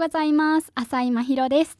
ございます。浅井真宙です。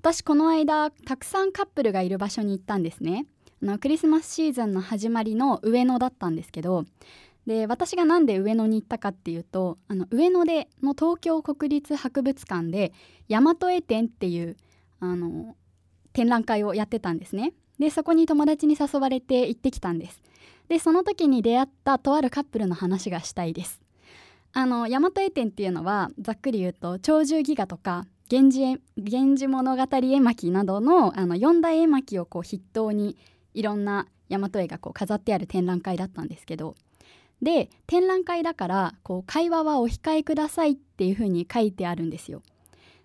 私この間たくさんカップルがいる場所に行ったんですね。あのクリスマスシーズンの始まりの上野だったんですけどで私が何で上野に行ったかっていうとあの上野での東京国立博物館で大和絵展っていうあの展覧会をやってたんですね。でそこに友達に誘われて行ってきたんです。でその時に出会ったとあるカップルの話がしたいです。あの大和絵展っていうのはざっくり言うと鳥獣戯画とか源氏源氏物語絵巻などのあの四大絵巻をこう筆頭にいろんな大和絵がこう飾ってある展覧会だったんですけどで展覧会だからこう会話はお控えくださいっていうふうに書いてあるんですよ。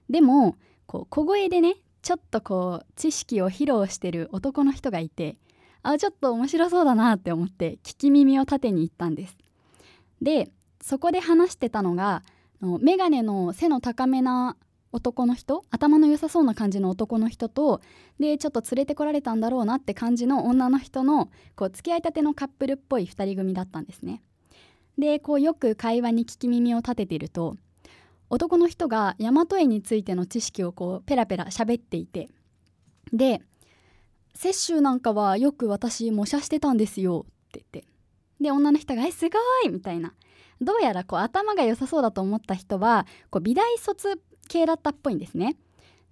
でもこう小声でねちょっとこう知識を披露してる男の人がいてあちょっと面白そうだなって思って聞き耳を立てに行ったんです。でそこで話してたのが眼鏡の背の高めな男の人頭の良さそうな感じの男の人とでちょっと連れてこられたんだろうなって感じの女の人のこう付き合いたてのカップルっぽい2人組だったんですね。でこうよく会話に聞き耳を立てていると男の人が大和絵についての知識をこうペラペラ喋っていてで「雪舟なんかはよく私模写してたんですよ」って言ってで女の人が「えすごい!」みたいなどうやらこう頭が良さそうだと思った人はこう美大卒系だったっぽいんですね。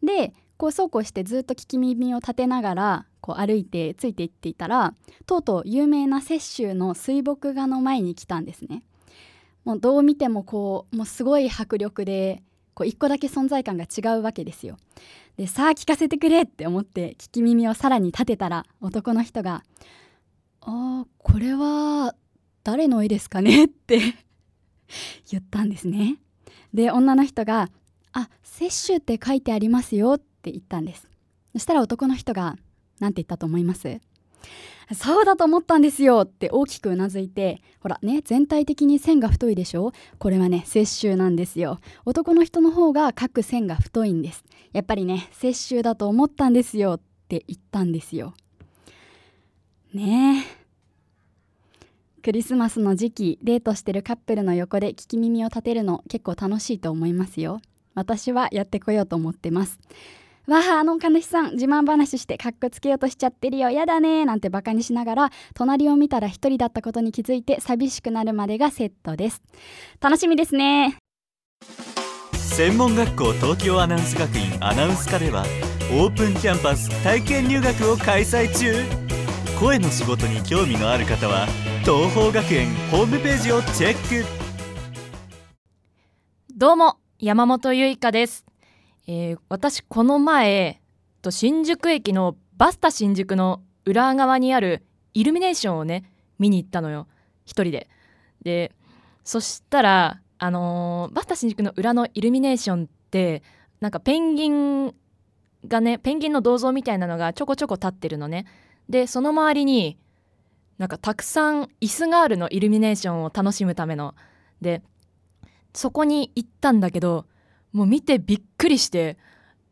でこうそうこうしてずっと聞き耳を立てながらこう歩いてついていっていたらとうとう有名な雪舟の水墨画の前に来たんですね。もうどう見てもこうもうすごい迫力でこう一個だけ存在感が違うわけですよ。でさあ聞かせてくれって思って聞き耳をさらに立てたら男の人が「あーこれは誰の絵ですかね?」って言ったんですね。で女の人が「あ摂取って書いてありますよ」って言ったんです。そしたら男の人が何て言ったと思いますそうだと思ったんですよって大きくうなずいてほらね全体的に線が太いでしょ？これはね摂取なんですよ。男の人の方が書く線が太いんです。やっぱりね摂取だと思ったんですよって言ったんですよ。ねえ。クリスマスの時期デートしてるカップルの横で聞き耳を立てるの結構楽しいと思いますよ。私はやってこようと思ってます。わああの彼氏さん自慢話してかっこつけようとしちゃってるよ。やだねなんてバカにしながら隣を見たら一人だったことに気づいて寂しくなるまでがセットです。楽しみですね。専門学校東京アナウンス学院アナウンス科ではオープンキャンパス体験入学を開催中。声の仕事に興味のある方は東邦学園ホームページをチェック。どうも山本ゆいかです、えー私この前と新宿駅のバスタ新宿の裏側にあるイルミネーションをね見に行ったのよ。一人で。でそしたらあのーバスタ新宿の裏のイルミネーションってなんかペンギンがねペンギンの銅像みたいなのがちょこちょこ立ってるのね。でその周りになんかたくさん椅子があるのイルミネーションを楽しむためのでそこに行ったんだけどもう見てびっくりして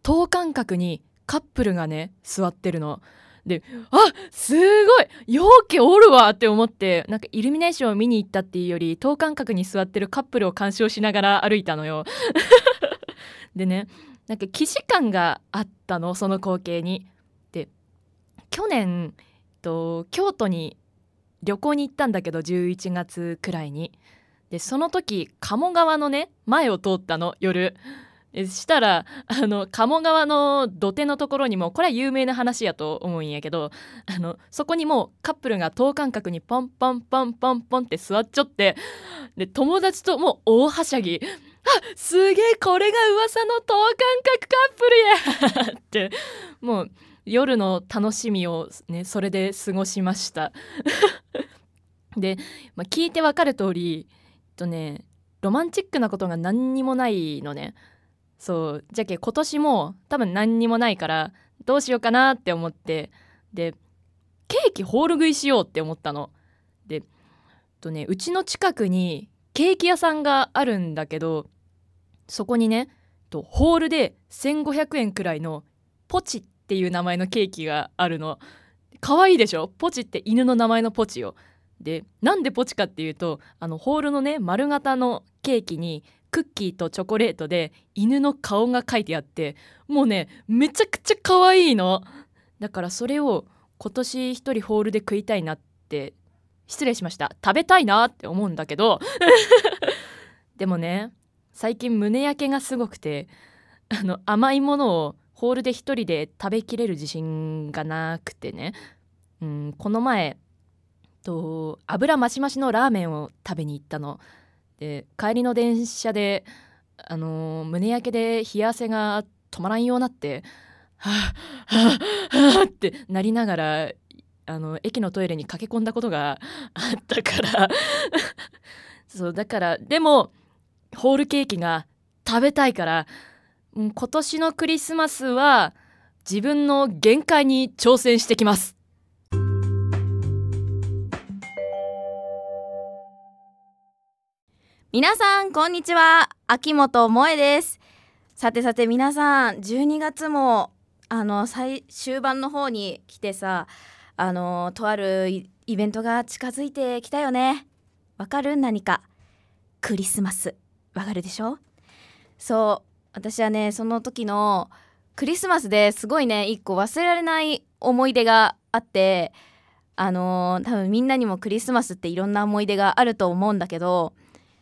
等間隔にカップルがね座ってるの。であすごい陽気おるわって思ってなんかイルミネーションを見に行ったっていうより等間隔に座ってるカップルを鑑賞しながら歩いたのよ。でねなんか既視感があったのその光景に。で去年と京都に旅行に行ったんだけど11月くらいに。でその時鴨川のね前を通ったの夜したらあの鴨川の土手のところにもこれは有名な話やと思うんやけどあのそこにもうカップルが等間隔にポンポンポンポンポンって座っちゃってで友達ともう大はしゃぎあすげえこれが噂の等間隔カップルやってもう夜の楽しみをねそれで過ごしました。で、まあ、聞いてわかる通りえっとねロマンチックなことが何にもないのね。そう。じゃけ今年も多分何にもないからどうしようかなって思って。でケーキホール食いしようって思ったの。でえっとねうちの近くにケーキ屋さんがあるんだけどそこにねとホールで1500円くらいのポチってていう名前のケーキがあるの。可愛いでしょ？ポチって犬の名前のポチよ。でなんでポチかっていうとあのホールのね丸型のケーキにクッキーとチョコレートで犬の顔が描いてあってもうねめちゃくちゃ可愛いの。だからそれを今年一人ホールで食いたいなって失礼しました。食べたいなって思うんだけど。でもね最近胸焼けがすごくてあの甘いものをホールで一人で食べきれる自信がなくてね、うん、この前と油増し増しのラーメンを食べに行ったの。で帰りの電車であの胸焼けで冷や汗が止まらんようになってはあはあはあってなりながらあの駅のトイレに駆け込んだことがあったから。そうだからでもホールケーキが食べたいから今年のクリスマスは自分の限界に挑戦してきます。皆さんこんにちは。秋元萌です。さてさて皆さん12月もあの最終盤の方に来てさあのとあるイベントが近づいてきたよね。わかる？何か。クリスマス。わかるでしょ？そう。私はねその時のクリスマスですごいね一個忘れられない思い出があってあのー、多分みんなにもクリスマスっていろんな思い出があると思うんだけど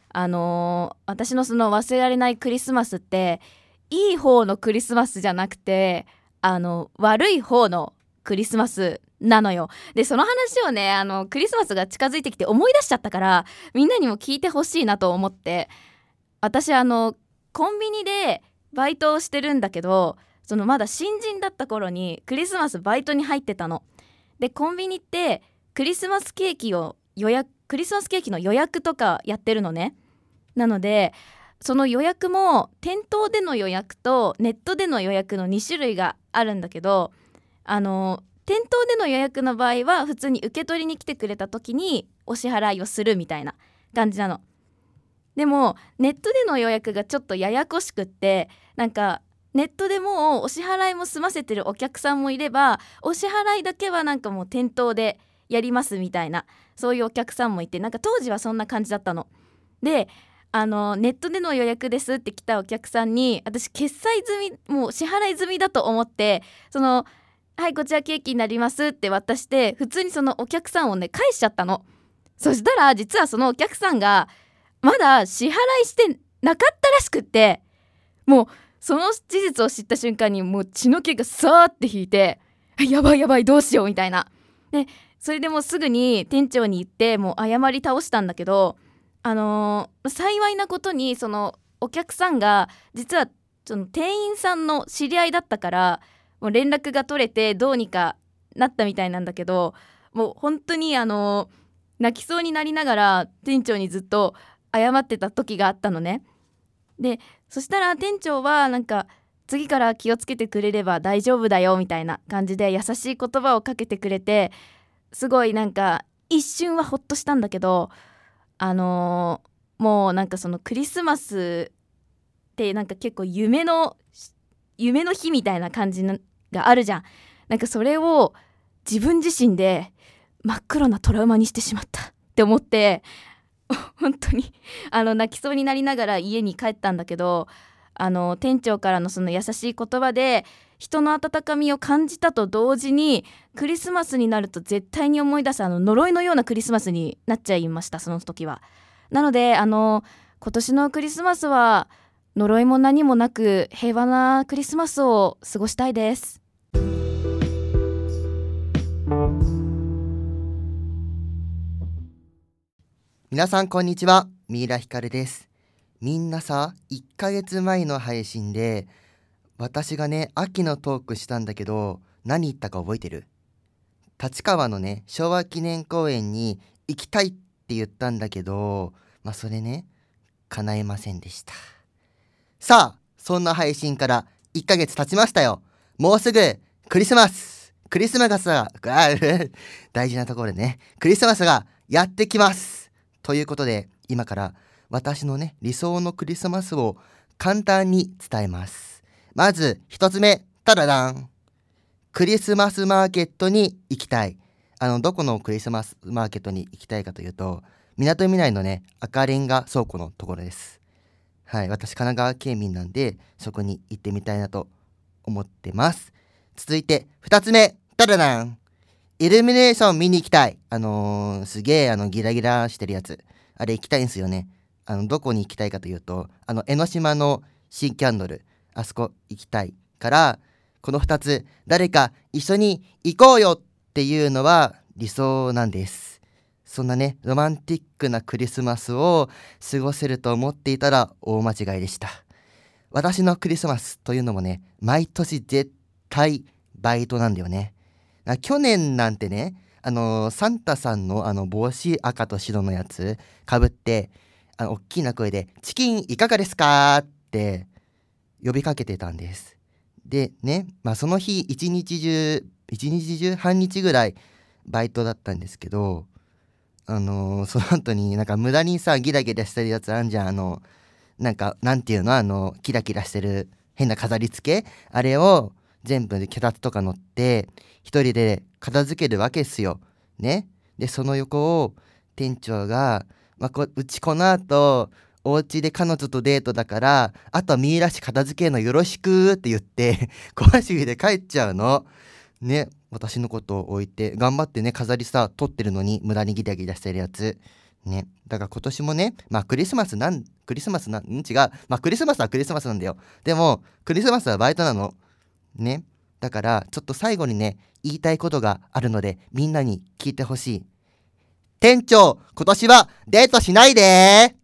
あのー、私のその忘れられないクリスマスっていい方のクリスマスじゃなくてあの悪い方のクリスマスなのよ。でその話をねあのクリスマスが近づいてきて思い出しちゃったからみんなにも聞いてほしいなと思って私あのコンビニでバイトをしてるんだけどそのまだ新人だった頃にクリスマスバイトに入ってたの。でコンビニってクリスマスケーキを予約クリスマスケーキの予約とかやってるのね。なのでその予約も店頭での予約とネットでの予約の2種類があるんだけどあの店頭での予約の場合は普通に受け取りに来てくれた時にお支払いをするみたいな感じなの。でもネットでの予約がちょっとややこしくってなんかネットでもうお支払いも済ませてるお客さんもいればお支払いだけはなんかもう店頭でやりますみたいなそういうお客さんもいてなんか当時はそんな感じだったの。であのネットでの予約ですって来たお客さんに私決済済みもう支払い済みだと思ってそのはいこちらケーキになりますって渡して普通にそのお客さんをね返しちゃったのそしたら実はそのお客さんがまだ支払いしてなかったらしくってもうその事実を知った瞬間にもう血の気がさーって引いてやばいやばいどうしようみたいな。でそれでもうすぐに店長に言ってもう謝り倒したんだけどあのー、幸いなことにそのお客さんが実はその店員さんの知り合いだったからもう連絡が取れてどうにかなったみたいなんだけどもう本当にあのー、泣きそうになりながら店長にずっと謝ってた時があったのね。でそしたら店長はなんか次から気をつけてくれれば大丈夫だよみたいな感じで優しい言葉をかけてくれてすごいなんか一瞬はほっとしたんだけどあのー、もうなんかそのクリスマスってなんか結構夢の夢の日みたいな感じがあるじゃん。なんかそれを自分自身で真っ黒なトラウマにしてしまったって思って本当に あの泣きそうになりながら家に帰ったんだけどあの店長からのその優しい言葉で人の温かみを感じたと同時にクリスマスになると絶対に思い出すあの呪いのようなクリスマスになっちゃいましたその時は。なのであの今年のクリスマスは呪いも何もなく平和なクリスマスを過ごしたいです。皆さんこんにちは。三浦ひかるです。みんなさ1ヶ月前の配信で私がね秋のトークしたんだけど何言ったか覚えてる？立川のね昭和記念公園に行きたいって言ったんだけどまあそれね叶えませんでした。さあそんな配信から1ヶ月経ちましたよ。もうすぐクリスマス。クリスマスが 大事なところでね。クリスマスがやってきます。ということで今から私のね理想のクリスマスを簡単に伝えます。まず1つ目タラダン。クリスマスマーケットに行きたい。あのどこのクリスマスマーケットに行きたいかというとみなとみらいのね赤レンガ倉庫のところです。はい私神奈川県民なんでそこに行ってみたいなと思ってます。続いて2つ目タララン。イルミネーション見に行きたい。あのー、すげえあのギラギラしてるやつ。あれ行きたいんですよね。あのどこに行きたいかというとあの江ノ島の新キャンドル。あそこ行きたいからこの2つ誰か一緒に行こうよっていうのは理想なんです。そんなねロマンティックなクリスマスを過ごせると思っていたら大間違いでした。私のクリスマスというのもね毎年絶対バイトなんだよね。あ去年なんてねあのサンタさんのあの帽子赤と白のやつかぶってあの大きな声で「チキンいかがですか?」って呼びかけてたんです。でね、まあ、その日一日中一日中半日ぐらいバイトだったんですけどあのー、その後になんか無駄にさギラギラしてるやつあんじゃん。あのなんかなんていうの？あのキラキラしてる変な飾り付け？あれを全部で脚立とか乗って一人で片付けるわけですよ。ね。でその横を店長が、まあ、こうちこの後お家で彼女とデートだからあとはミイラし片付けのよろしくって言って 小走りで帰っちゃうの。ね私のことを置いて頑張ってね飾りさ取ってるのに無駄にギラギラしてるやつ。ね。だから今年もね、まあクリスマスなん、クリスマスな、ん？違う。まあクリスマスはクリスマスなんだよ。でも、クリスマスはバイトなの。ね。だからちょっと最後にね、言いたいことがあるので、みんなに聞いてほしい。店長、今年はデートしないで